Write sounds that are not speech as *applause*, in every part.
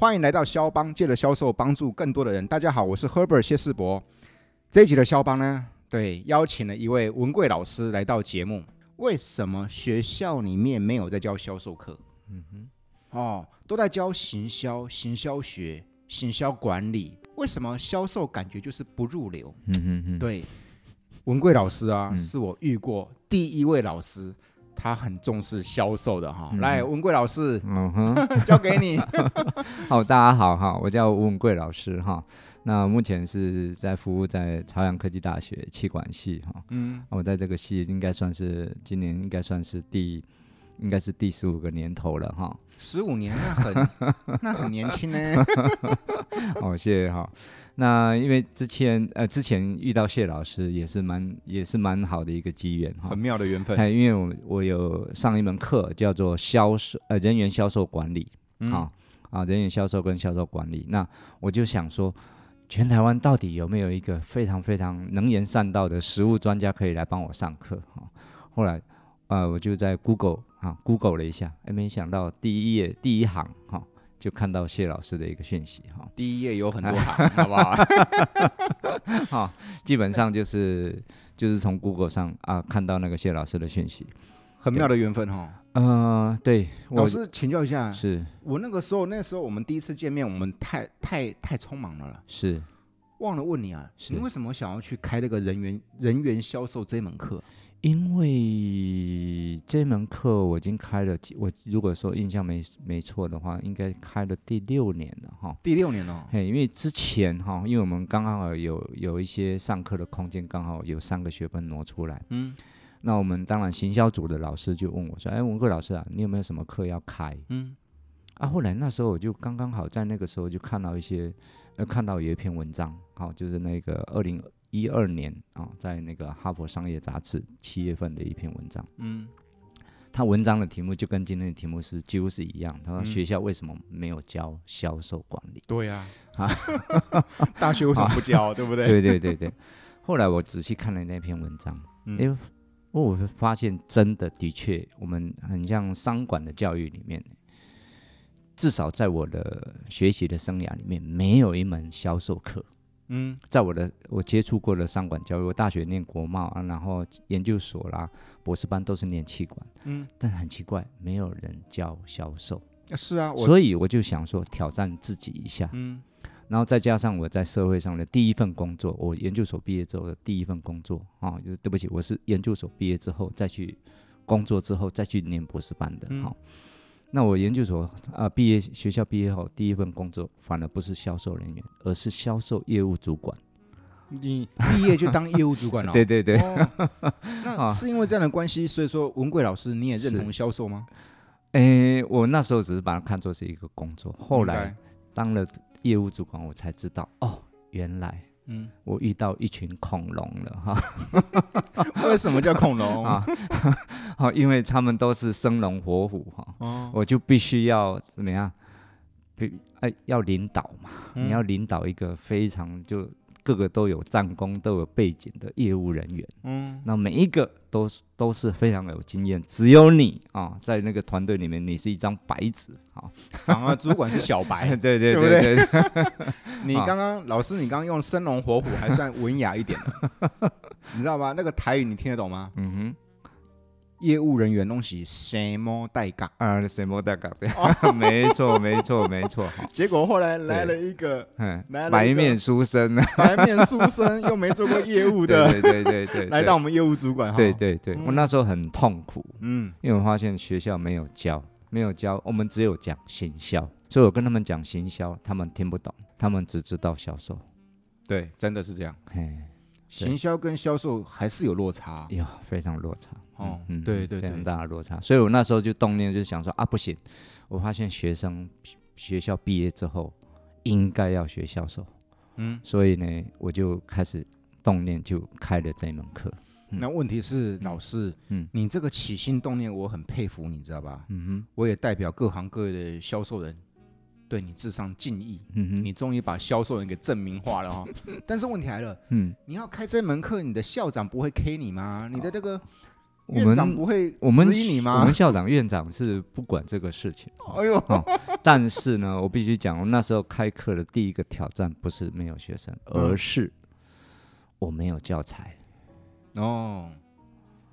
欢迎来到肖邦，借着销售帮助更多的人。大家好，我是 Herbert 谢世博。这一集的肖邦呢，对，邀请了一位文贵老师来到节目。为什么学校里面没有在教销售课？嗯哼，哦，都在教行销、行销学、行销管理。为什么销售感觉就是不入流？嗯哼哼，对，文贵老师啊，嗯、是我遇过第一位老师。他很重视销售的哈，嗯、来文贵老师，嗯哼，*laughs* 交给你。*laughs* 好，大家好哈，我叫吴文贵老师哈，那目前是在服务在朝阳科技大学气管系哈，嗯，我在这个系应该算是今年应该算是第。应该是第十五个年头了哈，十五年那很 *laughs* 那很年轻呢。*laughs* 哦，谢谢哈。那因为之前呃之前遇到谢老师也是蛮也是蛮好的一个机缘哈，很妙的缘分。因为我我有上一门课叫做销售呃人员销售管理啊啊人员销售跟销售管理，那我就想说，全台湾到底有没有一个非常非常能言善道的实物专家可以来帮我上课哈？后来呃我就在 Google。啊，Google 了一下，哎，没想到第一页第一行哈、哦，就看到谢老师的一个讯息哈。哦、第一页有很多行，*laughs* 好不好？*laughs* 好、哦，基本上就是就是从 Google 上啊看到那个谢老师的讯息，很妙的缘分哈。嗯、呃，对，老师请教一下，是我那个时候，那时候我们第一次见面，我们太太太匆忙了了，是忘了问你啊，你为什么想要去开那个人员人员销售这门课？因为这门课我已经开了，我如果说印象没没错的话，应该开了第六年了哈。第六年了，嘿，因为之前哈，因为我们刚好有有一些上课的空间，刚好有三个学分挪出来。嗯，那我们当然行销组的老师就问我说：“哎，文贵老师啊，你有没有什么课要开？”嗯，啊，后来那时候我就刚刚好在那个时候就看到一些，呃，看到有一篇文章，好，就是那个二零。一二年啊、哦，在那个《哈佛商业杂志》七月份的一篇文章，嗯，他文章的题目就跟今天的题目是几乎是一样。他说学校为什么没有教销售管理？对呀，啊，大学为什么不教？对不对？对对对对。后来我仔细看了那篇文章，嗯、哎，我发现真的的确，我们很像商管的教育里面，至少在我的学习的生涯里面，没有一门销售课。嗯，在我的我接触过的商管教育，我大学念国贸啊，然后研究所啦、博士班都是念企管，嗯，但很奇怪，没有人教销售。是啊，所以我就想说挑战自己一下，嗯，然后再加上我在社会上的第一份工作，我研究所毕业之后的第一份工作啊，就是对不起，我是研究所毕业之后再去工作之后再去念博士班的，好。那我研究所啊，毕业学校毕业后第一份工作，反而不是销售人员，而是销售业务主管。你毕业就当业务主管了？*laughs* 对对对。哦、*laughs* 那是因为这样的关系，所以说文贵老师你也认同销售吗？诶，我那时候只是把它看作是一个工作，后来当了业务主管，我才知道哦，原来。嗯，我遇到一群恐龙了哈。*laughs* 为什么叫恐龙 *laughs* 啊？好，*laughs* 因为他们都是生龙活虎哈。哦，我就必须要怎么样？必哎要领导嘛，嗯、你要领导一个非常就。个个都有战功、都有背景的业务人员，嗯，那每一个都是都是非常有经验，只有你啊，在那个团队里面，你是一张白纸啊，反而主管是小白，*laughs* 对对对对，你刚刚老师，你刚刚用生龙活虎还算文雅一点，你知道吧？那个台语你听得懂吗？嗯哼。业务人员东西什么代岗啊？什么代岗？对，*laughs* 没错，没错，没错。结果后来来了一个，嗯，白面书生，白面书生又没做过业务的，*laughs* 对对对对，来到我们业务主管。对对对，我那时候很痛苦，嗯，因为我发现学校没有教，没有教，我们只有讲行销，所以我跟他们讲行销，他们听不懂，他们只知道销售。对，真的是这样。嘿。行销跟销售还是有落差，有非常落差哦，嗯，对对，非常大的落差。所以我那时候就动念，就想说啊，不行，我发现学生学校毕业之后应该要学销售，嗯，所以呢，我就开始动念，就开了这门课。那问题是，老师，嗯，你这个起心动念，我很佩服，你知道吧？嗯哼，我也代表各行各业的销售人。对你致上敬意，嗯哼，你终于把销售人给证明化了哈。*laughs* 但是问题来了，嗯，你要开这门课，你的校长不会 K 你吗？你的这个我们你吗？我们校长、院长是不管这个事情。哎呦、哦，但是呢，我必须讲，我那时候开课的第一个挑战不是没有学生，而是我没有教材。哦，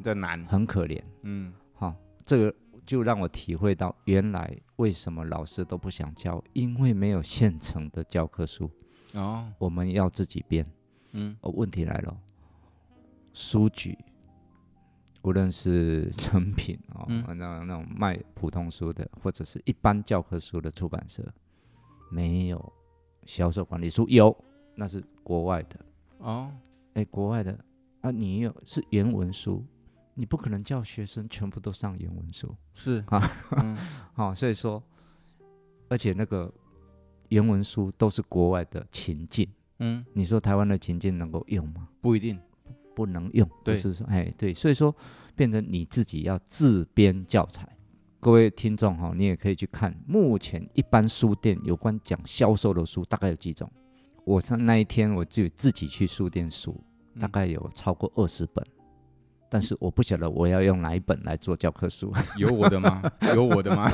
这难，很可怜。嗯，好、哦，这个就让我体会到原来为什么老师都不想教，因为没有现成的教科书。哦，我们要自己编。嗯，哦，问题来了，书局，无论是成品哦，嗯、那那种卖普通书的，或者是一般教科书的出版社，没有销售管理书，有，那是国外的。哦，哎、欸，国外的啊，你有是原文书，你不可能叫学生全部都上原文书，是。啊，好、嗯。*laughs* 哦，所以说，而且那个。原文书都是国外的情境，嗯，你说台湾的情境能够用吗？不一定，不，能用。就，是说，哎，对，所以说变成你自己要自编教材。各位听众哈，你也可以去看，目前一般书店有关讲销售的书大概有几种。我上那一天我就自己去书店书，大概有超过二十本。但是我不晓得我要用哪一本来做教科书，有我的吗？有我的吗？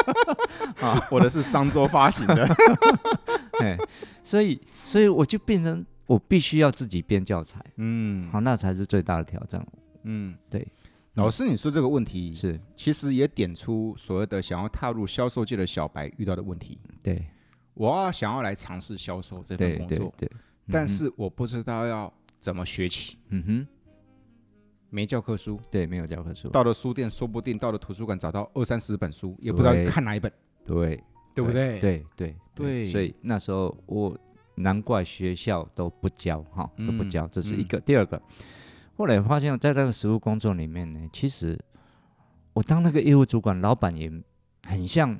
*laughs* 啊，我的是商周发行的，*laughs* 哎，所以所以我就变成我必须要自己编教材，嗯，好，那才是最大的挑战，嗯，对。老师，你说这个问题是，其实也点出所谓的想要踏入销售界的小白遇到的问题。对，我要想要来尝试销售这份工作，对，对，对，但是我不知道要怎么学起，嗯哼。没教科书，对，没有教科书。到了书店，说不定到了图书馆找到二三十本书，也不知道看哪一本，对，对不对？对对。对。所以那时候我难怪学校都不教哈，都不教，这是一个。第二个，后来发现，在那个实务工作里面呢，其实我当那个业务主管，老板也很像，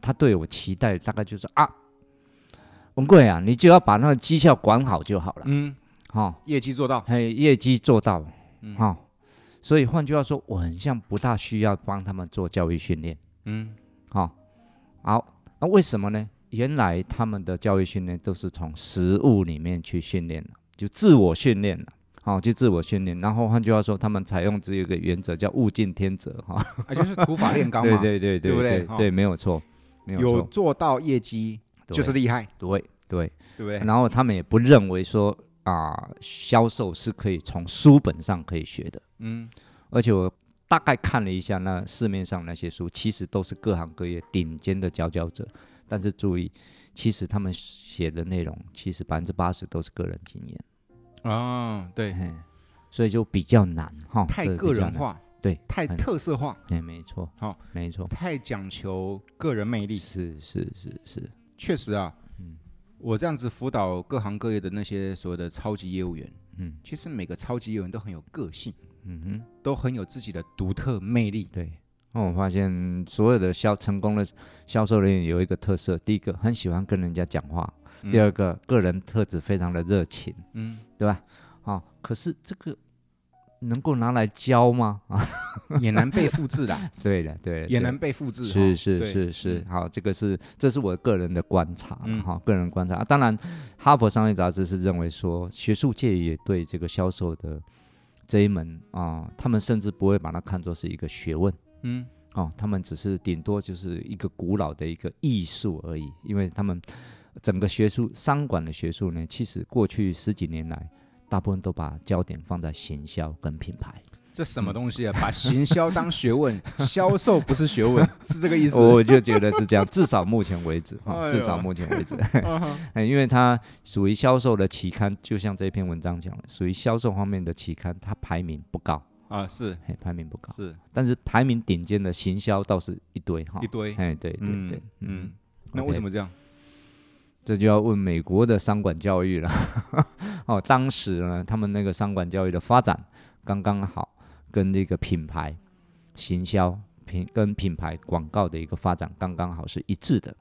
他对我期待大概就是啊，文贵啊，你就要把那个绩效管好就好了，嗯，好，业绩做到，嘿，业绩做到。好、哦，所以换句话说，我很像不大需要帮他们做教育训练。嗯，好、哦，好，那为什么呢？原来他们的教育训练都是从实物里面去训练的，就自我训练了。好、哦，就自我训练。然后换句话说，他们采用只有一个原则，叫物竞天择。哈、哦 *laughs* 啊，就是土法炼钢嘛。*laughs* 对对对对，对不对？对，对，没有错，没有错。有做到业绩就是厉害。对对对，对不对？然后他们也不认为说。啊、呃，销售是可以从书本上可以学的，嗯，而且我大概看了一下那市面上那些书，其实都是各行各业顶尖的佼佼者，但是注意，其实他们写的内容其实百分之八十都是个人经验，啊，对，所以就比较难哈，太个人化，对，太特色化，哎，没错，好，没错，太讲求个人魅力，是是是是，确实啊。嗯。我这样子辅导各行各业的那些所谓的超级业务员，嗯，其实每个超级业务员都很有个性，嗯哼，都很有自己的独特魅力。对，那我发现所有的销成功的销售人员有一个特色，第一个很喜欢跟人家讲话，嗯、第二个个人特质非常的热情，嗯，对吧？好、哦，可是这个。能够拿来教吗？啊，*laughs* 也难被复制 *laughs* 的。对的，对，也难被复制。是是是是，好，这个是这是我个人的观察，好，个人观察。啊当然，哈佛商业杂志是认为说，学术界也对这个销售的这一门啊，他们甚至不会把它看作是一个学问。嗯，哦，他们只是顶多就是一个古老的一个艺术而已，因为他们整个学术商管的学术呢，其实过去十几年来。大部分都把焦点放在行销跟品牌，这什么东西啊？把行销当学问，销售不是学问，是这个意思？我就觉得是这样，至少目前为止，至少目前为止，*laughs* 因为它属于销售的期刊，就像这篇文章讲的，属于销售方面的期刊，它排名不高啊，是，排名不高，是，但是排名顶尖的行销倒是一堆哈，一堆，哎，对对对，嗯，那为什么这样？这就要问美国的商管教育了。*laughs* 哦，当时呢，他们那个商管教育的发展刚刚好，跟这个品牌行销品跟品牌广告的一个发展刚刚好是一致的，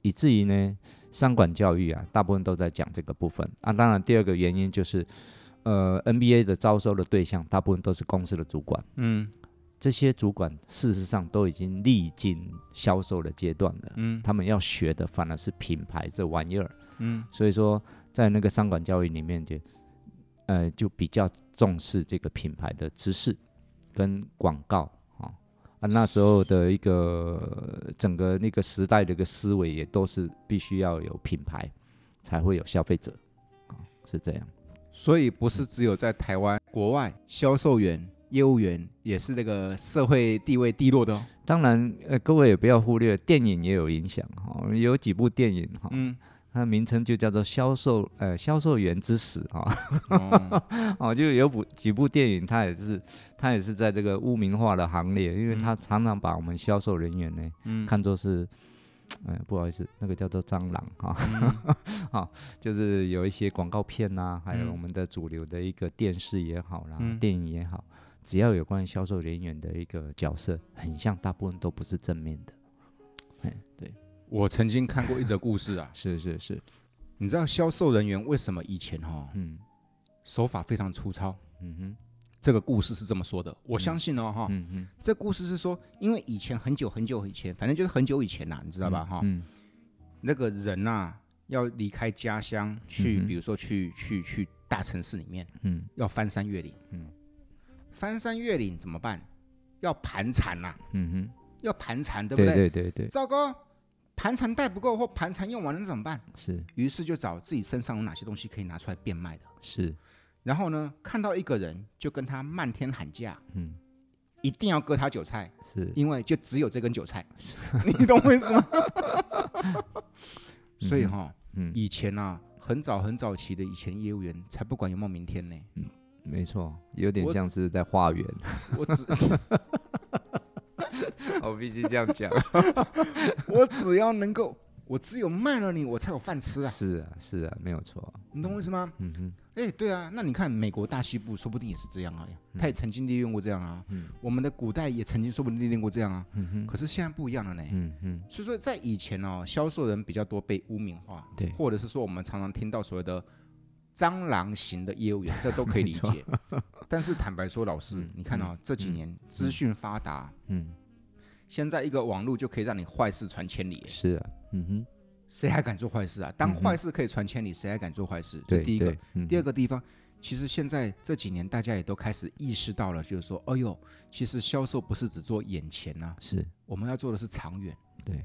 以至于呢，商管教育啊，大部分都在讲这个部分。啊。当然，第二个原因就是，呃 NBA 的招收的对象大部分都是公司的主管。嗯。这些主管事实上都已经历经销售的阶段了，嗯，他们要学的反而是品牌这玩意儿，嗯，所以说在那个商管教育里面就，呃，就比较重视这个品牌的知识跟广告啊啊，那时候的一个整个那个时代的一个思维也都是必须要有品牌，才会有消费者啊，是这样。所以不是只有在台湾，国外销售员、业务员也是那个社会地位低落的哦。当然，呃，各位也不要忽略，电影也有影响哈。有几部电影哈，嗯，它名称就叫做《销售》，呃，《销售员之死》哈。哦，*laughs* 就有部几部电影，它也是，它也是在这个污名化的行列，因为它常常把我们销售人员呢，嗯，看作是，呃，不好意思，那个叫做蟑螂哈。*laughs* 好，就是有一些广告片呐、啊，还有我们的主流的一个电视也好啦，嗯、电影也好。只要有关于销售人员的一个角色，很像，大部分都不是正面的。哎，对，我曾经看过一则故事啊，是是是，你知道销售人员为什么以前哈、哦，嗯，手法非常粗糙？嗯哼，这个故事是这么说的，我相信哦哈，这故事是说，因为以前很久很久以前，反正就是很久以前啦，你知道吧哈，嗯，那个人呐、啊、要离开家乡去，比如说去去去大城市里面，嗯，要翻山越岭，嗯。翻山越岭怎么办？要盘缠呐，嗯哼，要盘缠，对不对？对对对对。糟糕，盘缠带不够或盘缠用完了怎么办？是。于是就找自己身上有哪些东西可以拿出来变卖的。是。然后呢，看到一个人就跟他漫天喊价，嗯，一定要割他韭菜，是因为就只有这根韭菜，是 *laughs* 你懂为什么？*laughs* 所以哈，嗯，以前啊，很早很早期的以前业务员才不管有没有明天呢，嗯。没错，有点像是在化缘。我只，*laughs* 我必须这样讲。我只要能够，我只有卖了你，我才有饭吃啊！是啊，是啊，没有错。你懂我意思吗？嗯哼。哎，对啊，那你看美国大西部，说不定也是这样啊。他也曾经利用过这样啊。嗯。我们的古代也曾经说不定利用过这样啊。嗯哼。可是现在不一样了呢。所以说，在以前哦，销售人比较多被污名化。对。或者是说，我们常常听到所谓的。蟑螂型的业务员，这都可以理解。但是坦白说，老师，你看啊，这几年资讯发达，嗯，现在一个网络就可以让你坏事传千里。是啊，嗯哼，谁还敢做坏事啊？当坏事可以传千里，谁还敢做坏事？这第一个。第二个地方，其实现在这几年大家也都开始意识到了，就是说，哎呦，其实销售不是只做眼前呐，是我们要做的是长远。对。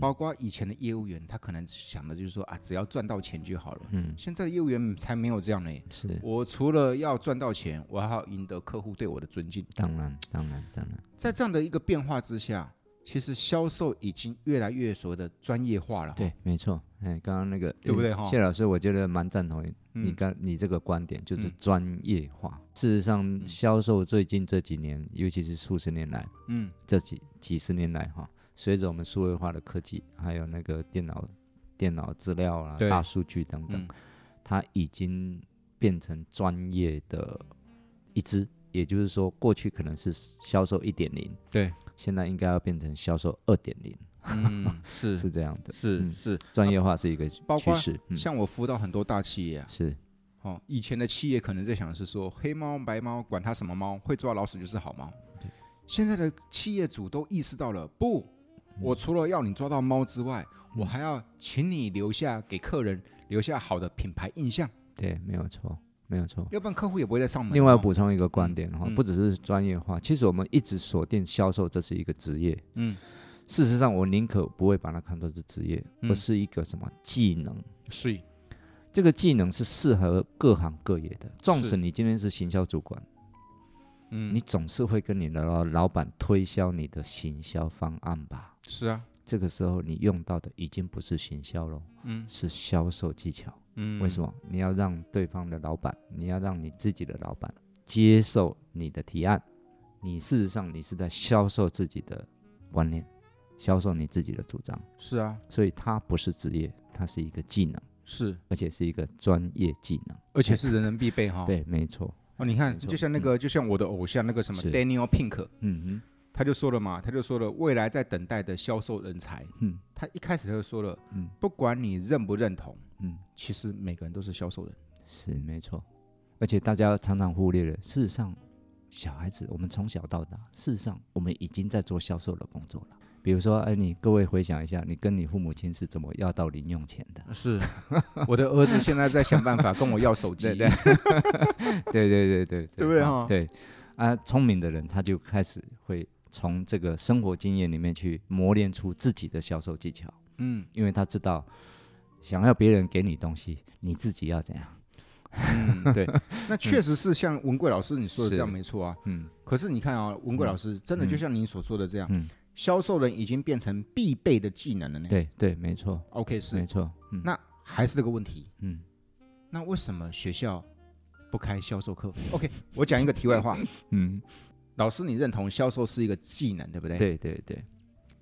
包括以前的业务员，他可能想的就是说啊，只要赚到钱就好了。嗯，现在的业务员才没有这样呢。是，我除了要赚到钱，我还要赢得客户对我的尊敬。当然，当然，当然，在这样的一个变化之下，其实销售已经越来越所谓的专业化了。对，没错。哎，刚刚那个对不对？谢老师，我觉得蛮赞同你刚你这个观点，就是专业化。事实上，销售最近这几年，尤其是数十年来，嗯，这几几十年来哈。随着我们数位化的科技，还有那个电脑、电脑资料啊、大数据等等，嗯、它已经变成专业的一支。也就是说，过去可能是销售一点零，对，现在应该要变成销售二点零。嗯，*laughs* 是是这样的，是、嗯、是专业化是一个趋势。包括像我辅导很多大企业啊，是哦，以前的企业可能在想的是说，黑猫白猫管它什么猫，会抓老鼠就是好猫。现在的企业主都意识到了，不。我除了要你抓到猫之外，我还要请你留下给客人留下好的品牌印象。对，没有错，没有错。要不然客户也不会再上门。另外补充一个观点的话，不只是专业化，其实我们一直锁定销售这是一个职业。嗯，事实上我宁可不会把它看作是职业，而是一个什么技能。是，这个技能是适合各行各业的。纵使你今天是行销主管。嗯，你总是会跟你的老老板推销你的行销方案吧？是啊，这个时候你用到的已经不是行销了，嗯，是销售技巧。嗯，为什么？你要让对方的老板，你要让你自己的老板接受你的提案。你事实上你是在销售自己的观念，销售你自己的主张。是啊，所以它不是职业，它是一个技能，是，而且是一个专业技能，而且是人人必备哈。对，没错。哦，你看，就像那个，就像我的偶像那个什么 Daniel Pink，嗯哼，他就说了嘛，他就说了，未来在等待的销售人才，嗯，他一开始他就说了，嗯，不管你认不认同，嗯，其实每个人都是销售人，是没错，而且大家常常忽略了，事实上，小孩子我们从小到大，事实上我们已经在做销售的工作了。比如说，哎，你各位回想一下，你跟你父母亲是怎么要到零用钱的？是，我的儿子现在在想办法跟我要手机。*laughs* 对对对对对，对不对哈？对，啊，聪明的人他就开始会从这个生活经验里面去磨练出自己的销售技巧。嗯，因为他知道，想要别人给你东西，你自己要怎样。嗯，对，*laughs* 那确实是像文贵老师你说的这样没错啊。嗯，可是你看啊，文贵老师真的就像您所说的这样，嗯，销售人已经变成必备的技能了呢。对对，没错。OK，是没错。嗯那还是这个问题。嗯，那为什么学校不开销售课？OK，我讲一个题外话。*laughs* 嗯，老师，你认同销售是一个技能，对不对？对对对，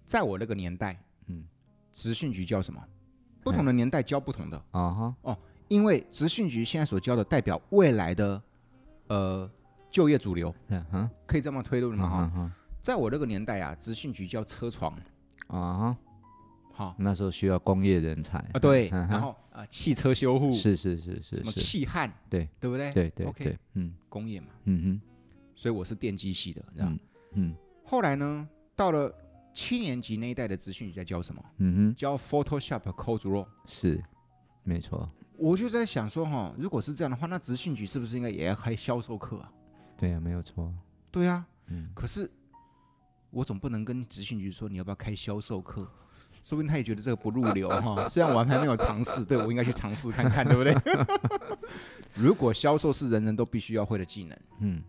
在我那个年代，嗯，职训局叫什么？不同的年代教不同的。啊哈。哦。因为职训局现在所教的代表未来的，呃，就业主流，嗯可以这么推论吗？哈，在我这个年代啊，职训局教车床，啊，好，那时候需要工业人才。啊，对，然后啊，汽车修护，是是是是，什么气焊，对，对不对？对对，OK，嗯，工业嘛，嗯哼，所以我是电机系的，嗯嗯，后来呢，到了七年级那一代的职训局在教什么？嗯哼，教 Photoshop CorelDRAW，是，没错。我就在想说哈，如果是这样的话，那职训局是不是应该也要开销售课啊？对啊，没有错。对啊，嗯。可是我总不能跟职训局说你要不要开销售课，说不定他也觉得这个不入流哈。*laughs* 虽然我还没有尝试，对，我应该去尝试看看，对不对？*laughs* 如果销售是人人都必须要会的技能，嗯，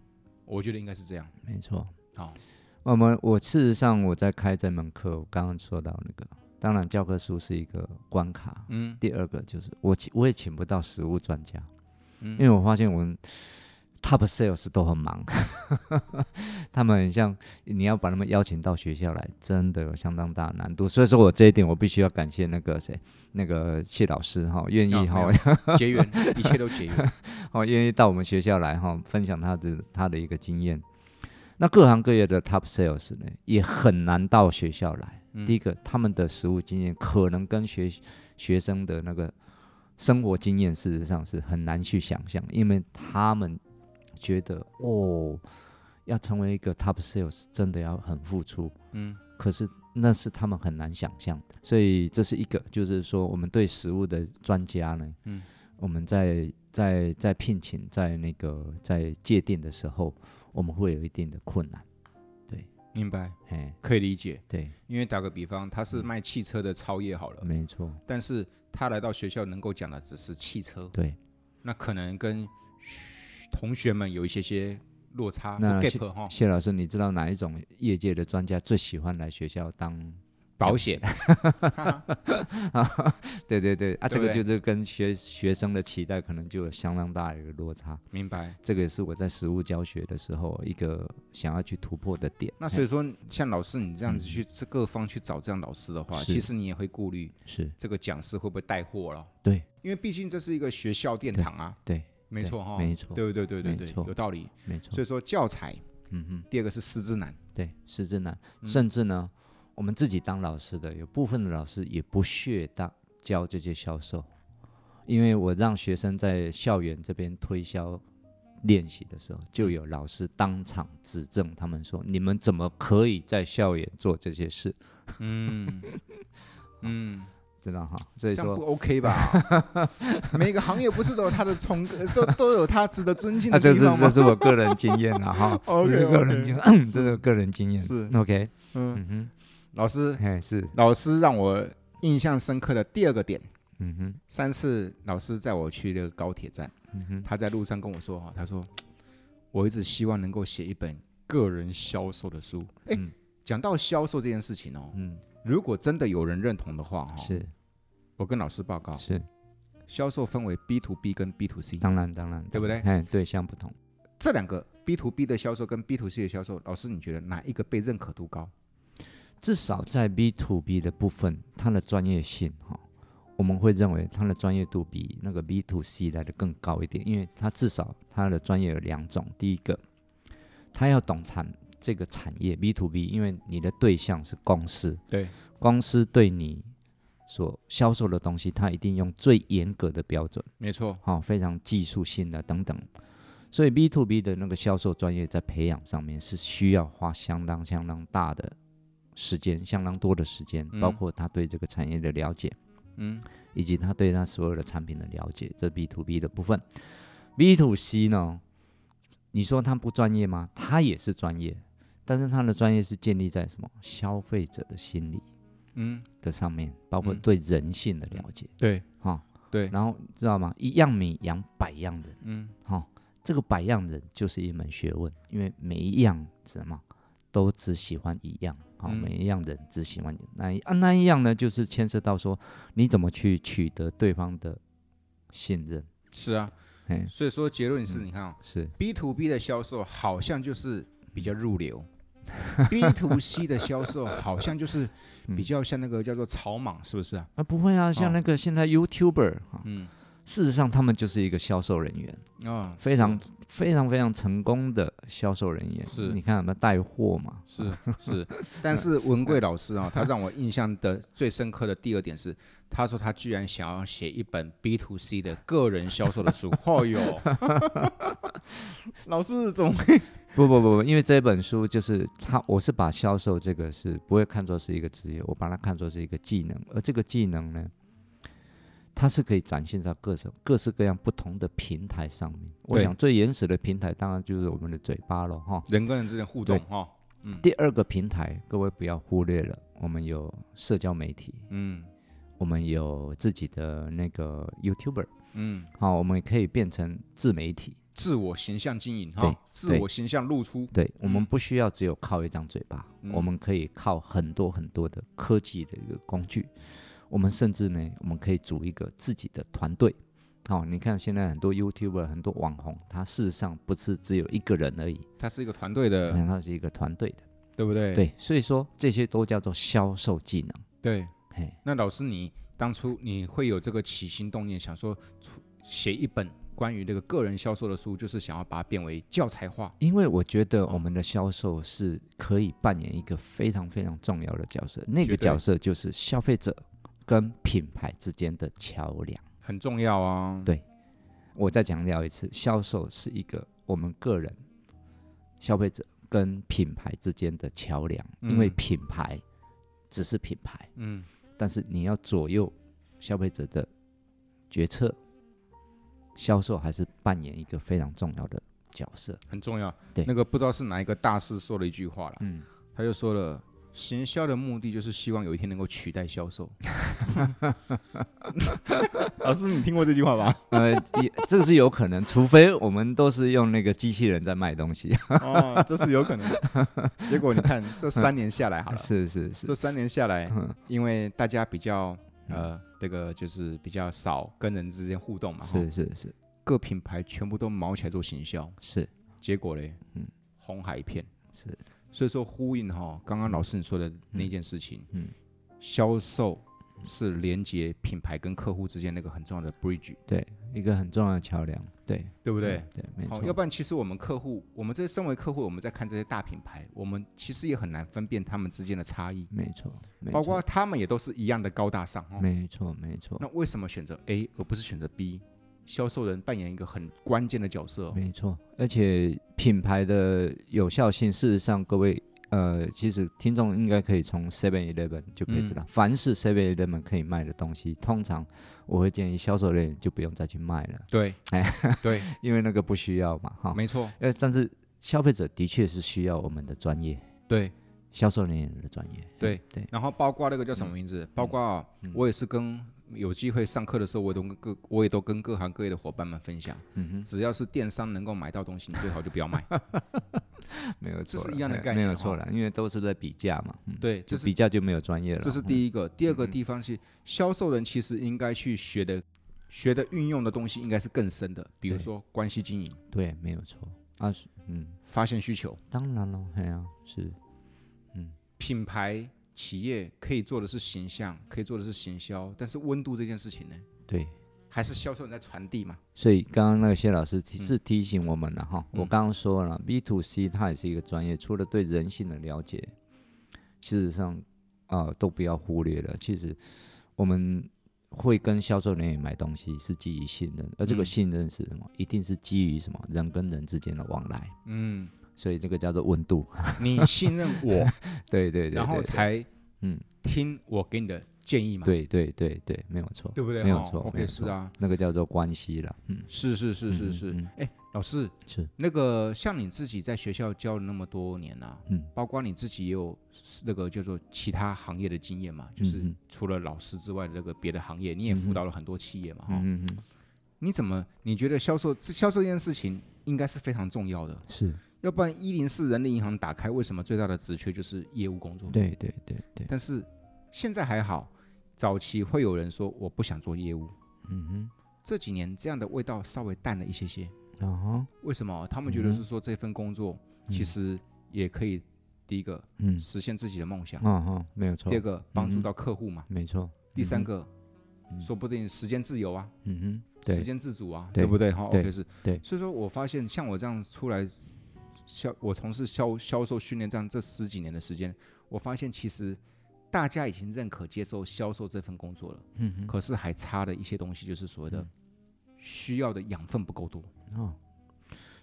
我觉得应该是这样。没错。好，我们我事实上我在开这门课，我刚刚说到那个。当然，教科书是一个关卡。嗯，第二个就是我请我也请不到实物专家，嗯，因为我发现我们 top sales 都很忙，*laughs* 他们很像你要把他们邀请到学校来，真的有相当大难度。所以说我这一点我必须要感谢那个谁，那个谢老师哈，愿意哈结缘，一切都结缘，*laughs* 哦，愿意到我们学校来哈，分享他的他的一个经验。那各行各业的 top sales 呢，也很难到学校来。第一个，他们的实务经验可能跟学学生的那个生活经验，事实上是很难去想象，因为他们觉得哦，要成为一个 top sales，真的要很付出，嗯，可是那是他们很难想象的，所以这是一个，就是说我们对实务的专家呢，嗯，我们在在在聘请在那个在界定的时候，我们会有一定的困难。对明白，哎，可以理解，对，因为打个比方，他是卖汽车的超业好了，没错，但是他来到学校能够讲的只是汽车，对，那可能跟同学们有一些些落差。那哈，谢老师，你知道哪一种业界的专家最喜欢来学校当？保险，*laughs* 对对对啊，这个就是跟学学生的期待可能就有相当大的一个落差。明白，这个也是我在实物教学的时候一个想要去突破的点。那所以说，像老师你这样子去各方去找这样老师的话，其实你也会顾虑是。这个讲师会不会带货了？对，因为毕竟这是一个学校殿堂啊。对，没错哈，没错，对对对对对，有道理，没错。所以说教材，嗯哼，第二个是师资难，对，师资难，甚至呢。我们自己当老师的，有部分的老师也不屑当教这些销售，因为我让学生在校园这边推销练习的时候，就有老师当场指正他们说：“你们怎么可以在校园做这些事？”嗯嗯，*laughs* 知道哈？所以说不 OK 吧？*laughs* 每个行业不是都有他的崇，*laughs* 都都有他值得尊敬的地方吗？这是这是我个人经验了哈。OK，个人经验，这是个人经验是 OK。嗯哼。老师，哎，是。老师让我印象深刻的第二个点。嗯哼，三次老师载我去那个高铁站，嗯哼，他在路上跟我说哈，他说我一直希望能够写一本个人销售的书。哎，讲到销售这件事情哦，嗯，如果真的有人认同的话哈，是，我跟老师报告，是，销售分为 B to B 跟 B to C，当然当然，对不对？哎，对象不同，这两个 B to B 的销售跟 B to C 的销售，老师你觉得哪一个被认可度高？至少在 B to B 的部分，它的专业性哈，我们会认为它的专业度比那个 B to C 来的更高一点，因为它至少它的专业有两种，第一个，它要懂产这个产业 B to B，因为你的对象是公司，对，公司对你所销售的东西，它一定用最严格的标准，没错，好，非常技术性的等等，所以 B to B 的那个销售专业在培养上面是需要花相当相当大的。时间相当多的时间，包括他对这个产业的了解，嗯，以及他对他所有的产品的了解，这 B to B 的部分。B to C 呢，你说他不专业吗？他也是专业，但是他的专业是建立在什么？消费者的心理，嗯的上面，包括对人性的了解。对，哈，对。然后知道吗？一样米养百样人，嗯，哈，这个百样人就是一门学问，因为每一样子嘛，都只喜欢一样，好，每一样人只喜欢那啊那一样呢，就是牵涉到说你怎么去取得对方的信任。是啊。所以说结论是，你看啊，是 B to B 的销售好像就是比较入流，*laughs* B to C 的销售好像就是比较像那个叫做草莽，是不是啊？啊，不会啊，像那个现在 YouTuber 嗯，事实上他们就是一个销售人员啊，非常非常非常成功的销售人员。是，你看有没有带货嘛？是是，*laughs* 但是文贵老师啊，他让我印象的最深刻的第二点是。他说他居然想要写一本 B to C 的个人销售的书，哦哟，*laughs* 老师怎么会？不不不不，因为这本书就是他，我是把销售这个是不会看作是一个职业，我把它看作是一个技能，而这个技能呢，它是可以展现在各种各式各样不同的平台上面。我想最原始的平台当然就是我们的嘴巴了哈，人跟人之间互动哈。嗯。第二个平台，各位不要忽略了，我们有社交媒体。嗯。我们有自己的那个 YouTuber，嗯，好，我们可以变成自媒体，自我形象经营，哈，自我形象露出。对，我们不需要只有靠一张嘴巴，我们可以靠很多很多的科技的一个工具。我们甚至呢，我们可以组一个自己的团队。好，你看现在很多 YouTuber，很多网红，他事实上不是只有一个人而已，他是一个团队的，他是一个团队的，对不对？对，所以说这些都叫做销售技能。对。嘿那老师，你当初你会有这个起心动念，想说写一本关于这个个人销售的书，就是想要把它变为教材化？因为我觉得我们的销售是可以扮演一个非常非常重要的角色，那个角色就是消费者跟品牌之间的桥梁，很重要啊。对，我再强调一次，销售是一个我们个人、消费者跟品牌之间的桥梁，因为品牌只是品牌，嗯。但是你要左右消费者的决策，销售还是扮演一个非常重要的角色，很重要。对，那个不知道是哪一个大师说了一句话了，嗯，他就说了。行销的目的就是希望有一天能够取代销售。*laughs* 老师，你听过这句话吧？*laughs* 呃，也这个是有可能，除非我们都是用那个机器人在卖东西。*laughs* 哦，这是有可能。结果你看，这三年下来好了，是是是，这三年下来，因为大家比较呃，这个就是比较少跟人之间互动嘛，是是是，各品牌全部都卯起来做行销，是，结果嘞，嗯，红海一片，是。所以说呼应哈，刚刚老师你说的那件事情，嗯，销售是连接品牌跟客户之间那个很重要的 bridge，对，一个很重要的桥梁，对，对不对？对，没错。要不然其实我们客户，我们这些身为客户，我们在看这些大品牌，我们其实也很难分辨他们之间的差异，没错，包括他们也都是一样的高大上，没错，没错。那为什么选择 A 而不是选择 B？销售人扮演一个很关键的角色，哦，没错。而且品牌的有效性，事实上，各位呃，其实听众应该可以从 Seven Eleven 就可以知道，嗯、凡是 Seven Eleven 可以卖的东西，通常我会建议销售人员就不用再去卖了。对，哎，*laughs* 对，因为那个不需要嘛，哈，没错。呃，但是消费者的确是需要我们的专业，对，销售人员的专业，对对。然后包括那个叫什么名字？嗯、包括我也是跟。有机会上课的时候，我也都跟各我也都跟各行各业的伙伴们分享，嗯哼，只要是电商能够买到东西，你最好就不要卖。*laughs* 没有错，这是一样的概念，没有错了，因为都是在比价嘛。对，就比价就没有专业了。这是第一个，第二个地方是销售人其实应该去学的，学的运用的东西应该是更深的，比如说关系经营。对，没有错。啊，嗯，发现需求。当然了，对啊，是，嗯，品牌。企业可以做的是形象，可以做的是行销，但是温度这件事情呢？对，还是销售人在传递嘛。所以刚刚那个谢老师提是提醒我们了哈。嗯、我刚刚说了，B to C 它也是一个专业，除了对人性的了解，事实上啊、呃、都不要忽略了。其实我们会跟销售人员买东西是基于信任，而这个信任是什么？嗯、一定是基于什么？人跟人之间的往来。嗯。所以这个叫做温度，*laughs* 你信任我，*laughs* 对对对，然后才嗯。听我给你的建议嘛，对对对对，没有错，对不对？没有错，OK 是啊，那个叫做关系了，嗯，是是是是是，哎，老师是。那个像你自己在学校教了那么多年啊，嗯，包括你自己也有那个叫做其他行业的经验嘛，就是除了老师之外的那个别的行业，你也辅导了很多企业嘛，哈，嗯嗯，你怎么你觉得销售销售这件事情应该是非常重要的，是，要不然一零四人力银行打开，为什么最大的职缺就是业务工作？对对对对，但是现在还好，早期会有人说我不想做业务，嗯哼，这几年这样的味道稍微淡了一些些。啊为什么？他们觉得是说这份工作其实也可以，第一个，嗯，实现自己的梦想，嗯嗯，没有错。第二个，帮助到客户嘛，没错。第三个，说不定时间自由啊，嗯哼，时间自主啊，对。不对？好，OK 是，对。所以说我发现像我这样出来销，我从事销销售训练这样这十几年的时间，我发现其实大家已经认可接受销售这份工作了，嗯哼。可是还差的一些东西，就是所谓的。需要的养分不够多哦。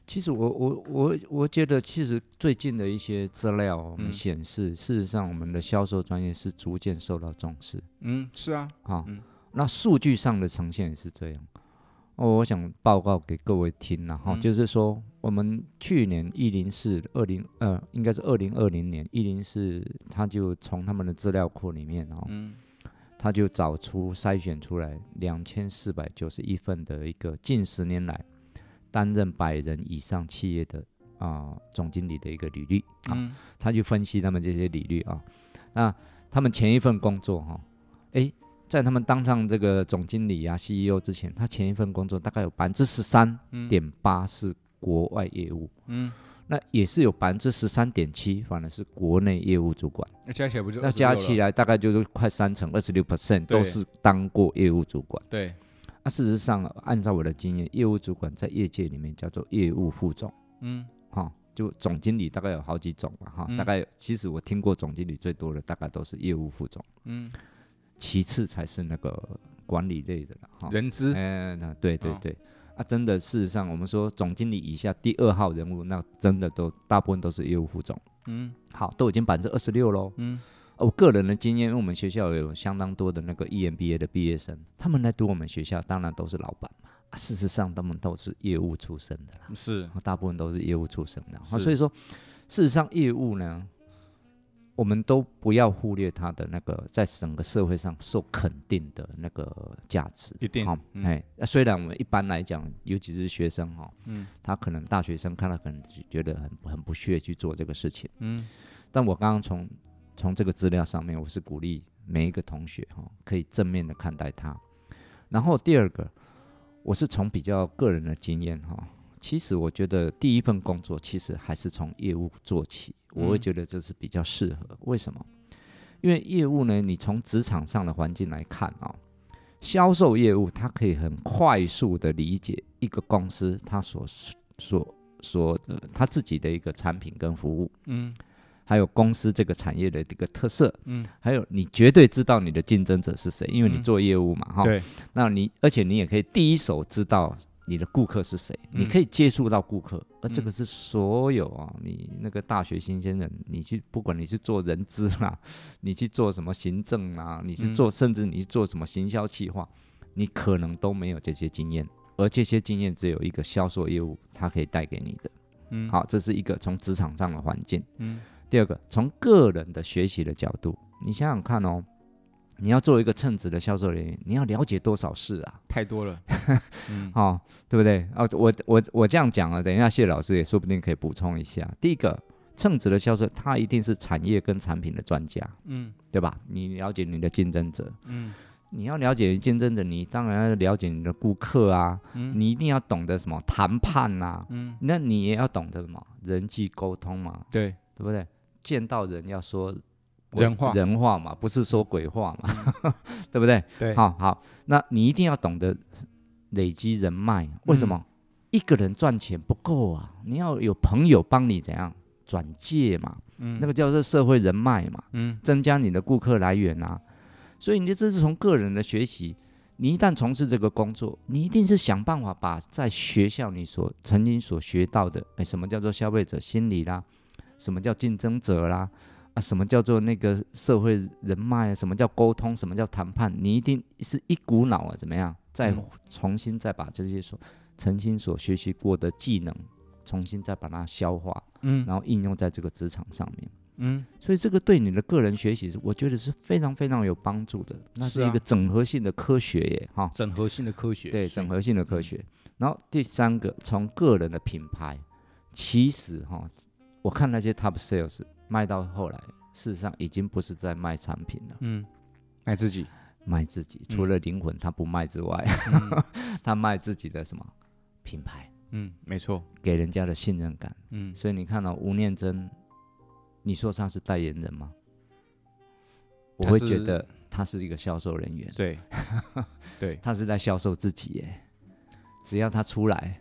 其实我我我我觉得，其实最近的一些资料我们显示，事实上我们的销售专业是逐渐受到重视。嗯，是啊。好，那数据上的呈现也是这样。哦，我想报告给各位听了哈，就是说我们去年一零四二零呃，应该是二零二零年一零四，他就从他们的资料库里面哦。他就找出筛选出来两千四百九十一份的一个近十年来担任百人以上企业的啊、呃、总经理的一个履历啊，嗯、他就分析他们这些履历啊，那他们前一份工作哈，诶，在他们当上这个总经理啊 CEO 之前，他前一份工作大概有百分之十三点八是国外业务，嗯。那也是有百分之十三点七，反而是国内业务主管。那加起来不就？那加起来大概就是快三成，二十六 percent 都是当过业务主管。对。那事实上，按照我的经验，业务主管在业界里面叫做业务副总。嗯。哈，就总经理大概有好几种嘛，哈，大概其实我听过总经理最多的大概都是业务副总。嗯。其次才是那个管理类的了，哈。人资。嗯，那对对对。啊，真的，事实上，我们说总经理以下第二号人物，那真的都大部分都是业务副总。嗯，好，都已经百分之二十六喽。嗯，我个人的经验，因为我们学校有相当多的那个 EMBA 的毕业生，他们来读我们学校，当然都是老板嘛。啊，事实上，他们都是业务出身的啦。是，大部分都是业务出身的。啊所以说，事实上，业务呢。我们都不要忽略他的那个在整个社会上受肯定的那个价值。一定。好，哎，虽然我们一般来讲，尤其是学生哈，嗯，他可能大学生看到可能觉得很很不屑去做这个事情，嗯，但我刚刚从从这个资料上面，我是鼓励每一个同学哈，可以正面的看待他。然后第二个，我是从比较个人的经验哈。其实我觉得第一份工作其实还是从业务做起，我会觉得这是比较适合。为什么？因为业务呢，你从职场上的环境来看啊，销售业务它可以很快速的理解一个公司它所所所的它自己的一个产品跟服务，嗯，还有公司这个产业的一个特色，嗯，还有你绝对知道你的竞争者是谁，因为你做业务嘛，哈，对，那你而且你也可以第一手知道。你的顾客是谁？你可以接触到顾客，而这个是所有啊，你那个大学新鲜人，你去不管你去做人资啦，*laughs* 你去做什么行政啊，你去做，甚至你去做什么行销企划，你可能都没有这些经验，而这些经验只有一个销售业务，它可以带给你的。嗯，好，这是一个从职场上的环境。嗯，第二个从个人的学习的角度，你想想看哦。你要做一个称职的销售人员，你要了解多少事啊？太多了，*laughs* 嗯，好，对不对？哦，我我我这样讲啊，等一下谢老师也说不定可以补充一下。第一个，称职的销售，他一定是产业跟产品的专家，嗯，对吧？你了解你的竞争者，嗯，你要了解竞争者，你当然要了解你的顾客啊，嗯，你一定要懂得什么谈判呐，嗯，那你也要懂得什么人际沟通嘛，对，对不对？见到人要说。人话人话嘛，不是说鬼话嘛，嗯、*laughs* 对不对？对，好好，那你一定要懂得累积人脉。为什么？嗯、一个人赚钱不够啊，你要有朋友帮你怎样转介嘛，嗯、那个叫做社会人脉嘛，嗯、增加你的顾客来源啊。所以你这是从个人的学习，你一旦从事这个工作，你一定是想办法把在学校你所曾经所学到的，哎，什么叫做消费者心理啦，什么叫竞争者啦。什么叫做那个社会人脉？什么叫沟通？什么叫谈判？你一定是一股脑啊，怎么样？再重新再把这些所曾经所学习过的技能，重新再把它消化，嗯，然后应用在这个职场上面，嗯，所以这个对你的个人学习，我觉得是非常非常有帮助的。那是一个整合性的科学耶，哈，整合性的科学，对，整合性的科学。然后第三个，从个人的品牌，其实哈，我看那些 top sales 卖到后来，事实上已经不是在卖产品了，嗯，卖自己，卖自己，除了灵魂他不卖之外，他卖自己的什么品牌？嗯，没错，给人家的信任感。嗯，所以你看到吴念真，你说他是代言人吗？我会觉得他是一个销售人员。对，对，*laughs* 他是在销售自己耶。只要他出来，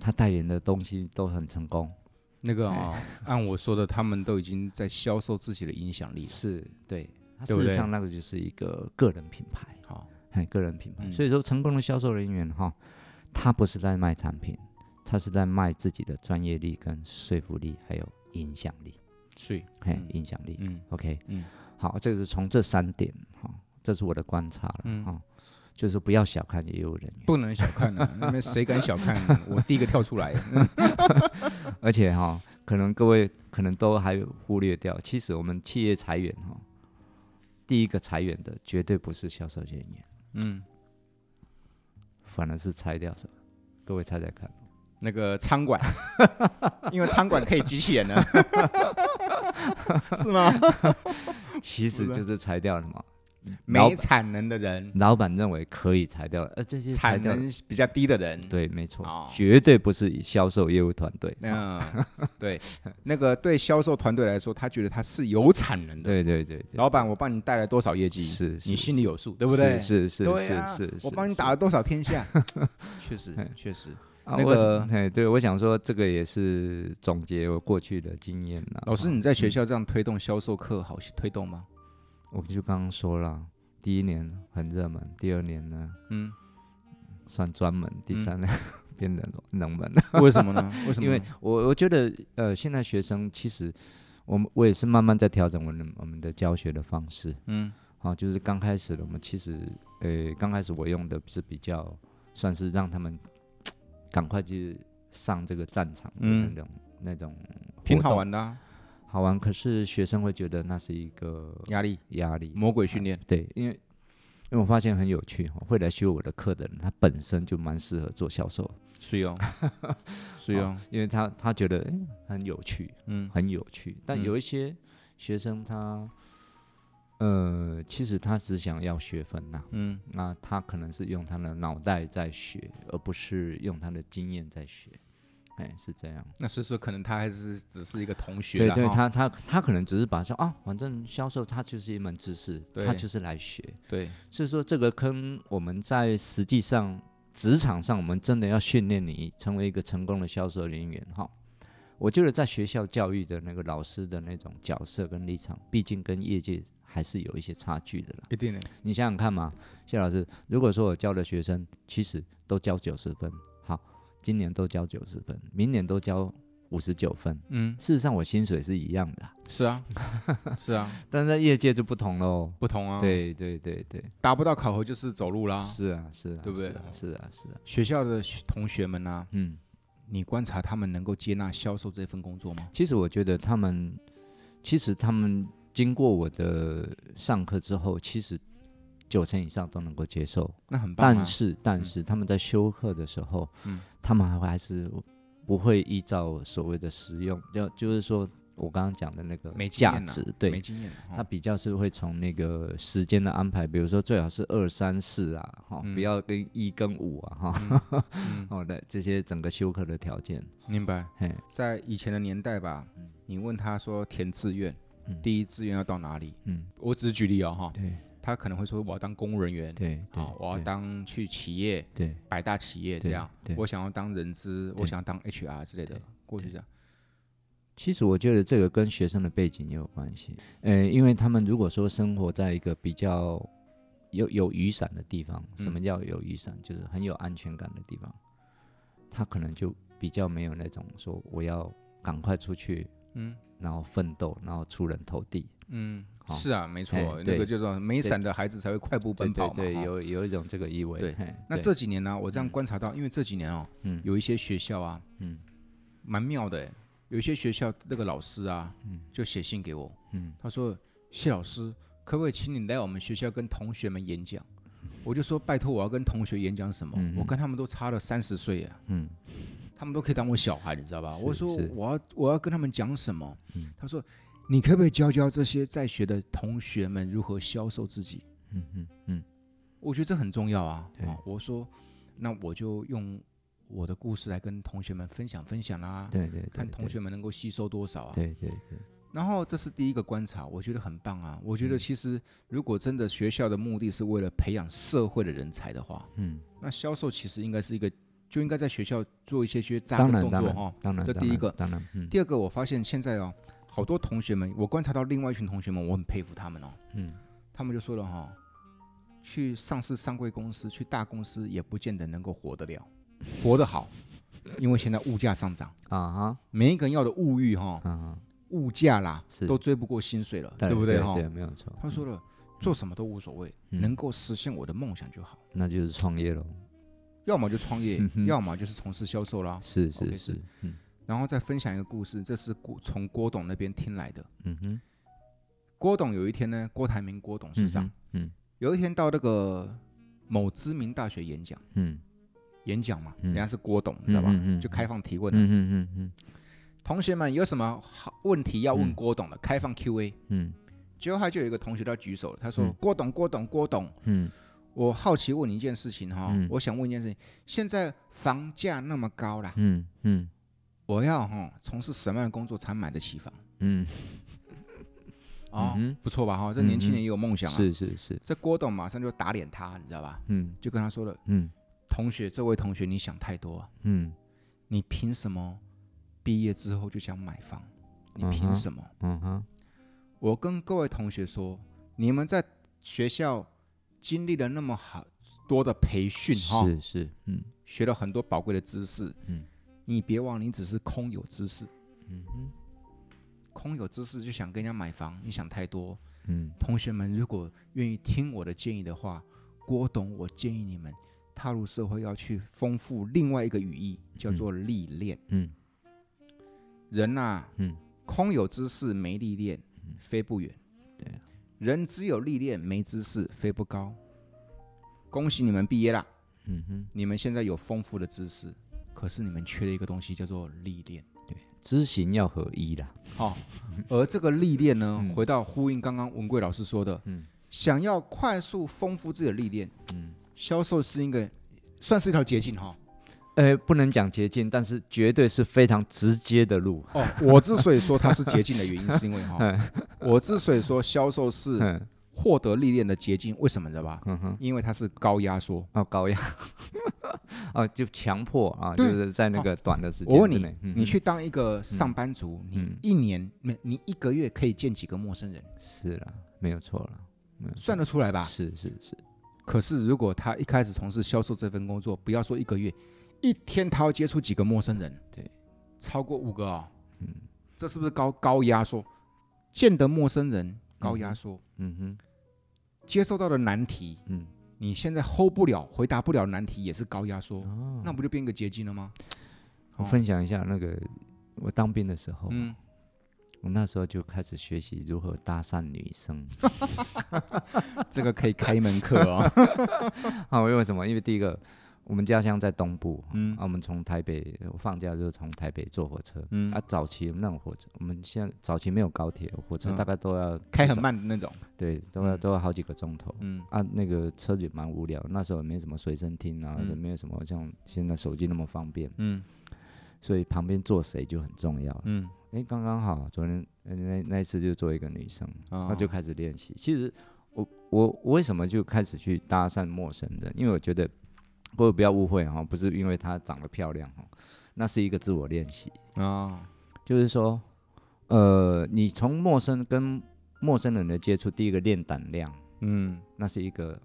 他代言的东西都很成功。那个啊，按我说的，他们都已经在销售自己的影响力。是，对，事实上那个就是一个个人品牌。好，个人品牌。所以说，成功的销售人员哈。他不是在卖产品，他是在卖自己的专业力、跟说服力，还有影响力。所以，嘿，影响力。嗯，OK，嗯，好，这个是从这三点哈，这是我的观察了哈，就是不要小看业务人员，不能小看啊，因为谁敢小看我第一个跳出来。*laughs* 而且哈，可能各位可能都还忽略掉，其实我们企业裁员哈，第一个裁员的绝对不是销售人员。嗯。反而是裁掉什么？各位猜猜看，那个餐馆，因为餐馆可以机器人呢，*laughs* 是吗？*laughs* 其实就是裁掉什么？没产能的人，老板认为可以裁掉，而这些产能比较低的人，对，没错，绝对不是销售业务团队。嗯，对，*laughs* 那个对销售团队来说，他觉得他是有产能的。对对对，老板，我帮你带来多少业绩？是，你心里有数，对不对？是是是是，我帮你打了多少天下？确实 *laughs* 确实，那个，哎，对，我想说，这个也是总结我过去的经验了。老师，你在学校这样推动销售课，好推动吗？我就刚刚说了，第一年很热门，第二年呢，嗯，算专门，第三年、嗯、*laughs* 变冷冷门了。为什么呢？*laughs* 为什么？因为我我觉得，呃，现在学生其实，我们我也是慢慢在调整我们我们的教学的方式。嗯，好，就是刚开始我们其实，呃，刚开始我用的是比较，算是让他们 *tsk* 赶快去上这个战场的那种、嗯、那种，挺好玩的、啊。好玩，可是学生会觉得那是一个压力，压力，魔鬼训练。对，因为因为我发现很有趣，会来学我的课的人，他本身就蛮适合做销售。是用，*laughs* 是用，因为他他觉得很有趣，嗯，很有趣。但有一些学生他，呃，其实他只想要学分呐，嗯，那他可能是用他的脑袋在学，而不是用他的经验在学。哎，是这样。那所以说，可能他还是只是一个同学。对对，他他他可能只是把说啊，反正销售它就是一门知识，对他就是来学。对，所以说这个坑我们在实际上职场上，我们真的要训练你成为一个成功的销售人员哈。我觉得在学校教育的那个老师的那种角色跟立场，毕竟跟业界还是有一些差距的啦。一定的。你想想看嘛，谢老师，如果说我教的学生其实都教九十分。今年都交九十分，明年都交五十九分。嗯，事实上我薪水是一样的。是啊，是啊，*laughs* 但是在业界就不同喽。不同啊。对对对对，达不到考核就是走路啦。是啊是啊，对不对？是啊是啊。学校的同学们呢？嗯，你观察他们能够接纳销售这份工作吗？其实我觉得他们，其实他们经过我的上课之后，其实。九成以上都能够接受，那很棒。但是，但是他们在休课的时候，嗯，他们还会还是不会依照所谓的实用，就就是说我刚刚讲的那个价值，对，没经验，他比较是会从那个时间的安排，比如说最好是二三四啊，哈，不要跟一跟五啊，哈，*laughs* 好的，这些整个休课的条件，明白？嘿，在以前的年代吧，你问他说填志愿，第一志愿要到哪里？嗯，我只是举例哦，哈，对。他可能会说：“我要当公务人员，对，啊，我要当去企业，对，百大企业这样。我想要当人资，我想要当 HR 之类的。过去这样。其实我觉得这个跟学生的背景也有关系。呃，因为他们如果说生活在一个比较有有雨伞的地方，什么叫有雨伞？就是很有安全感的地方，他可能就比较没有那种说我要赶快出去嗯，然后奋斗，然后出人头地。嗯，是啊，没错，那个叫做没伞的孩子才会快步奔跑嘛。对，有有一种这个意味。对，那这几年呢，我这样观察到，因为这几年哦，嗯，有一些学校啊，嗯，蛮妙的，有一些学校那个老师啊，嗯，就写信给我，嗯，他说谢老师，可不可以请你来我们学校跟同学们演讲？*laughs* 我就说拜托，我要跟同学演讲什么？我跟他们都差了三十岁啊，嗯，他们都可以当我小孩，你知道吧？我说我要我要跟他们讲什么？他说。你可不可以教教这些在学的同学们如何销售自己？嗯嗯嗯，我觉得这很重要啊。啊，我说，那我就用我的故事来跟同学们分享分享啦。对对，看同学们能够吸收多少啊。对对对。然后这是第一个观察，我觉得很棒啊。我觉得其实如果真的学校的目的是为了培养社会的人才的话，嗯，那销售其实应该是一个，就应该在学校做一些些扎根动作哈。当然，这第一个。当然。第二个，我发现现在哦。好多同学们，我观察到另外一群同学们，我很佩服他们哦。嗯，他们就说了哈，去上市上柜公司，去大公司也不见得能够活得了，活得好，*laughs* 因为现在物价上涨啊哈，每一个人要的物欲哈，物价啦都追不过薪水了，对不对哈？对，没有错。他说了，做什么都无所谓，能够实现我的梦想就好。那就是创业喽，要么就创业，要么就是从事销售啦。是是是，嗯。然后再分享一个故事，这是郭从郭董那边听来的。嗯哼，郭董有一天呢，郭台铭郭董事长，嗯，有一天到那个某知名大学演讲，嗯，演讲嘛，人家是郭董，知道吧？就开放提问的。嗯嗯嗯，同学们有什么好问题要问郭董的？开放 Q&A。嗯，结果他就有一个同学要举手了，他说：“郭董，郭董，郭董，嗯，我好奇问你一件事情哈，我想问一件事情，现在房价那么高啦，嗯嗯。”我要哈从事什么样的工作才买得起房？嗯，哦，不错吧哈，这年轻人也有梦想啊。是是是，这郭董马上就打脸他，你知道吧？嗯，就跟他说了，嗯，同学，这位同学你想太多啊。嗯，你凭什么毕业之后就想买房？你凭什么？嗯哼，我跟各位同学说，你们在学校经历了那么好多的培训哈，是是，嗯，学了很多宝贵的知识，嗯。你别忘，你只是空有知识，嗯哼，空有知识就想跟人家买房，你想太多。嗯，同学们，如果愿意听我的建议的话，郭董，我建议你们踏入社会要去丰富另外一个语义，叫做历练。嗯，人呐，嗯，空有知识没历练，飞不远。对，人只有历练没知识，飞不高。恭喜你们毕业啦，嗯哼，你们现在有丰富的知识。可是你们缺了一个东西，叫做历练。对，知行要合一啦。好，而这个历练呢，回到呼应刚刚文贵老师说的，嗯，想要快速丰富自己的历练，嗯，销售是一个算是一条捷径哈。呃，不能讲捷径，但是绝对是非常直接的路。哦，我之所以说它是捷径的原因，是因为哈，*laughs* 我之所以说销售是获得历练的捷径，为什么你知道吧？嗯哼，因为它是高压缩。哦，高压。啊，就强迫啊，就是在那个短的时间。我问你，你去当一个上班族，你一年没，你一个月可以见几个陌生人？是了，没有错了，算得出来吧？是是是。可是如果他一开始从事销售这份工作，不要说一个月，一天他要接触几个陌生人？对，超过五个哦。嗯，这是不是高高压缩？见得陌生人，高压缩。嗯哼，接受到的难题，嗯。你现在 hold 不了，回答不了难题，也是高压缩，哦、那不就变个捷径了吗？我分享一下那个我当兵的时候，嗯、我那时候就开始学习如何搭讪女生，*laughs* 这个可以开一门课哦。*laughs* 啊，因为什么？因为第一个。我们家乡在东部，嗯，啊，我们从台北放假就从台北坐火车，嗯，啊，早期那种火车，我们现在早期没有高铁，火车大概都要开很慢的那种，对，都要都要好几个钟头，嗯，啊，那个车子也蛮无聊，那时候也没什么随身听啊，也没有什么像现在手机那么方便，嗯，所以旁边坐谁就很重要，嗯，哎，刚刚好，昨天那那一次就坐一个女生，那就开始练习。其实我我我为什么就开始去搭讪陌生人？因为我觉得。各位不要误会哈，不是因为她长得漂亮哈，那是一个自我练习。啊，就是说，呃，你从陌生跟陌生人的接触，第一个练胆量，嗯，那是一个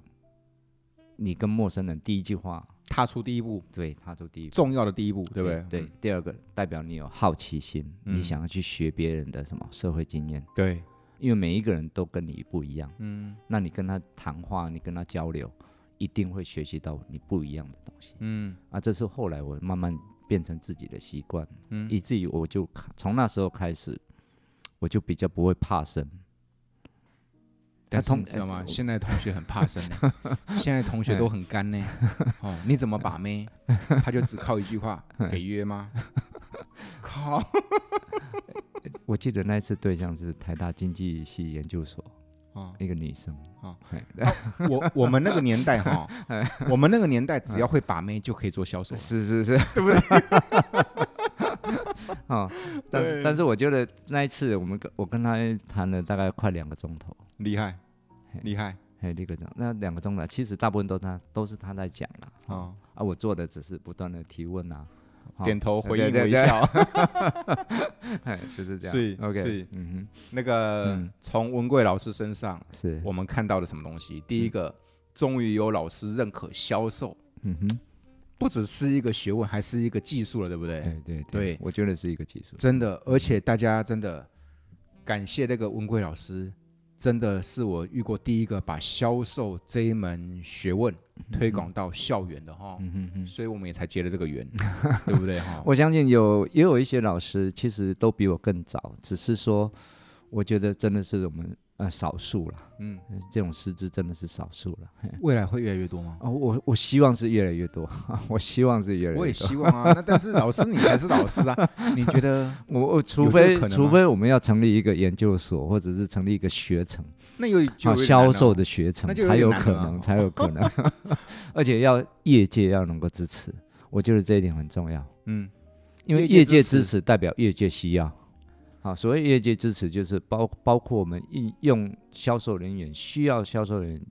你跟陌生人第一句话。踏出第一步，对，踏出第一步，重要的第一步，对不对？对，第二个代表你有好奇心，你想要去学别人的什么社会经验，对，因为每一个人都跟你不一样，嗯，那你跟他谈话，你跟他交流，一定会学习到你不一样的东西，嗯，啊，这是后来我慢慢变成自己的习惯，嗯，以至于我就从那时候开始，我就比较不会怕生。但是你知道吗？现在同学很怕生呢，*laughs* 现在同学都很干呢。哦，你怎么把妹？他就只靠一句话，给约吗？*laughs* 靠！我记得那一次对象是台大经济系研究所，一个女生。我我们那个年代哈，*laughs* 我们那个年代只要会把妹就可以做销售，是是是，*laughs* 对不对？啊，*laughs* 但是但是我觉得那一次我们跟我跟他谈了大概快两个钟头。厉害，厉害，嘿，那个讲，那两个钟头，其实大部分都他都是他在讲了，哦，啊，我做的只是不断的提问啊，点头回应微笑，*laughs* *laughs* 哎，就是这样，是，OK，嗯哼，那个从文贵老师身上，是。我们看到了什么东西？第一个，终于有老师认可销售，嗯哼，不只是一个学问，还是一个技术了，对不对？对对对，我觉得是一个技术，真的，而且大家真的感谢那个文贵老师。真的是我遇过第一个把销售这一门学问推广到校园的哈，所以我们也才结了这个缘，*laughs* 对不对哈？我相信有也有一些老师其实都比我更早，只是说，我觉得真的是我们。呃，少数了，嗯，这种师资真的是少数了。*laughs* 未来会越来越多吗？哦，我我希望是越来越多，*laughs* 我希望是越来越多。我也希望啊，那但是老师你还是老师啊，*laughs* 你觉得？我我除非除非我们要成立一个研究所，或者是成立一个学程，那有销售的学程才有可能，才有可能，而且要业界要能够支持，我觉得这一点很重要。嗯，因为业界支持代表业界需要。啊，所谓业界支持，就是包包括我们应用销售人员需要销售人员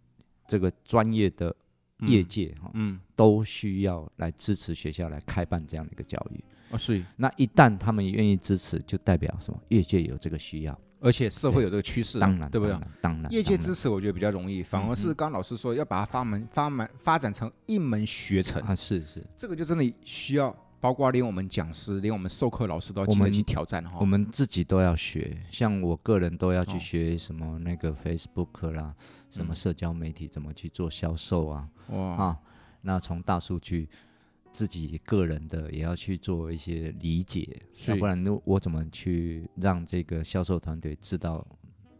这个专业的业界哈，嗯，嗯都需要来支持学校来开办这样的一个教育。啊，是。那一旦他们愿意支持，就代表什么？业界有这个需要，而且社会有这个趋势，当然，对不对？当然，业界支持我觉得比较容易，反而是刚老师说要把它发门发门发展成一门学程啊，是是，这个就真的需要。包括连我们讲师，连我们授课老师都要积极挑战哈。我们自己都要学，像我个人都要去学什么那个 Facebook 啦，什么社交媒体怎么去做销售啊？哇啊，那从大数据，自己个人的也要去做一些理解，要不然我怎么去让这个销售团队知道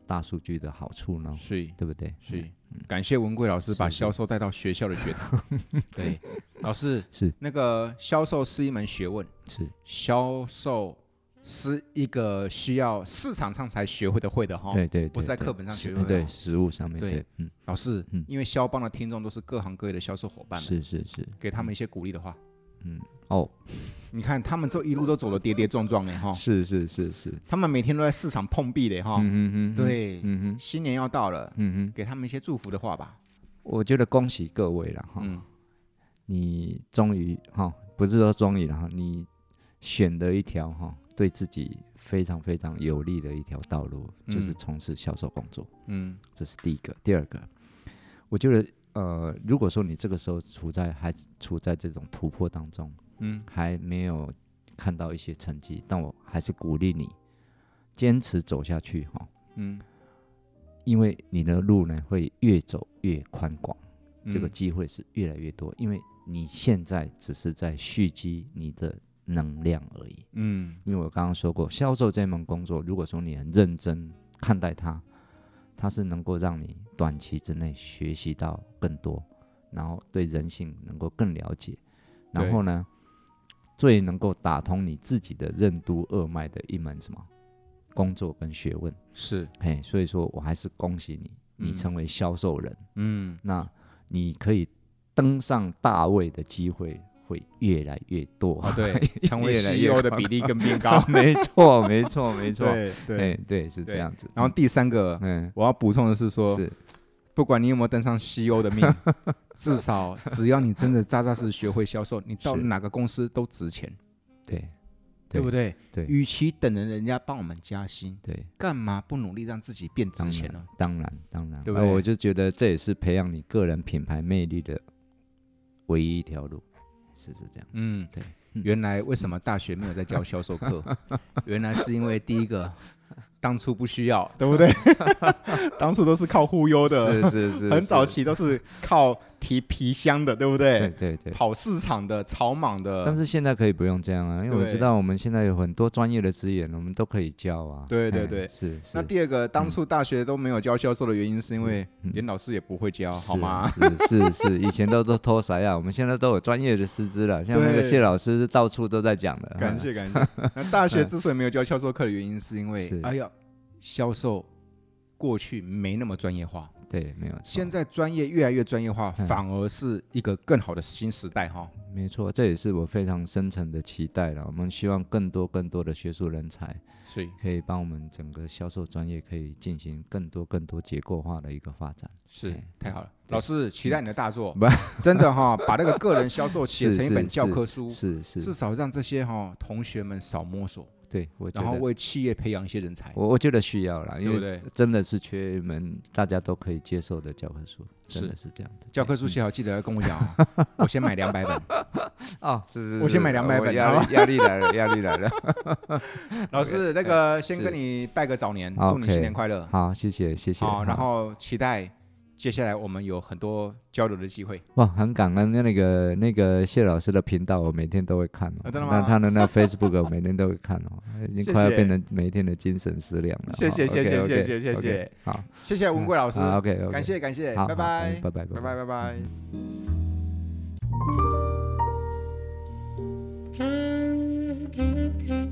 大数据的好处呢？是，对不对？是。感谢文贵老师把销售带到学校的学堂。*laughs* 对，老师是那个销售是一门学问，是销售是一个需要市场上才学会的会的哈。对对，不是在课本上学会的。对，实物上面对。嗯，老师，嗯因为肖邦的听众都是各行各业的销售伙伴们，是是是，给他们一些鼓励的话。嗯哦，*laughs* 你看他们这一路都走得跌跌撞撞的哈。是是是是，他们每天都在市场碰壁的哈。嗯嗯对，嗯哼，新年要到了，嗯哼，给他们一些祝福的话吧。我觉得恭喜各位了哈。嗯。你终于哈，不是说终于了哈，你选了一条哈，对自己非常非常有利的一条道路，就是从事销售工作。嗯。这是第一个，第二个，我觉得。呃，如果说你这个时候处在还处在这种突破当中，嗯，还没有看到一些成绩，但我还是鼓励你坚持走下去哈，嗯，因为你的路呢会越走越宽广，这个机会是越来越多，因为你现在只是在蓄积你的能量而已，嗯，因为我刚刚说过，销售这门工作，如果说你很认真看待它。它是能够让你短期之内学习到更多，然后对人性能够更了解，然后呢，最能够打通你自己的任督二脉的一门什么工作跟学问。是，嘿，所以说我还是恭喜你，你成为销售人，嗯，那你可以登上大位的机会。会越来越多，对，*laughs* 成为 CEO 的比例更变高。*laughs* 没错，没错，没错，对对对，是这样子。然后第三个，嗯，我要补充的是说，是不管你有没有登上 CEO 的命，*laughs* 至少只要你真的扎扎实实学会销售，你到哪个公司都值钱。对，对不对？对，与其等着人家帮我们加薪，对，干嘛不努力让自己变值钱呢？当然，当然，对不对？我就觉得这也是培养你个人品牌魅力的。唯一一条路，是是这样。嗯，对。原来为什么大学没有在教销售课？*laughs* 原来是因为第一个。*laughs* 当初不需要，对不对？*laughs* 当初都是靠忽悠的，是是是，是，很早期都是靠提皮箱的，对不对？对对对，跑市场的、草莽的。但是现在可以不用这样啊，因为我知道我们现在有很多专业的资源，我们都可以教啊。对对对，是是。那第二个，当初大学都没有教销售的原因，是因为连老师也不会教，好吗？是是是，以前都都偷谁啊？我们现在都有专业的师资了，像那个谢老师是到处都在讲的。感谢感谢。那大学 *laughs* 之所以没有教销售课的原因，是因为哎呀。销售过去没那么专业化，对，没有。现在专业越来越专业化，反而是一个更好的新时代哈。没错，这也是我非常深层的期待了。我们希望更多更多的学术人才，所以可以帮我们整个销售专业可以进行更多更多结构化的一个发展。是，太好了，老师期待你的大作，*laughs* 真的哈，把那个个人销售写成一本教科书，是是，至少让这些哈同学们少摸索。对，我觉得然后为企业培养一些人才，我我觉得需要啦，因为真的是缺一门大家都可以接受的教科书，真的是这样的。教科书写好，记得要跟我讲，*laughs* 我先买两百本。哦，是是，我先买两百本。压力压力来了，压力来了。*laughs* *laughs* 老师，那个先跟你拜个早年，祝你新年快乐。好，谢谢谢谢。好，然后期待。接下来我们有很多交流的机会。哇很感恩那那个那个谢老师的频道我每天都会看那他的那 facebook 我每天都会看哦。已经快要变成每一天的精神食粮了谢谢谢谢谢谢谢谢。好。谢谢文贵老师。ok 感谢感谢。好拜拜。拜拜拜拜。拜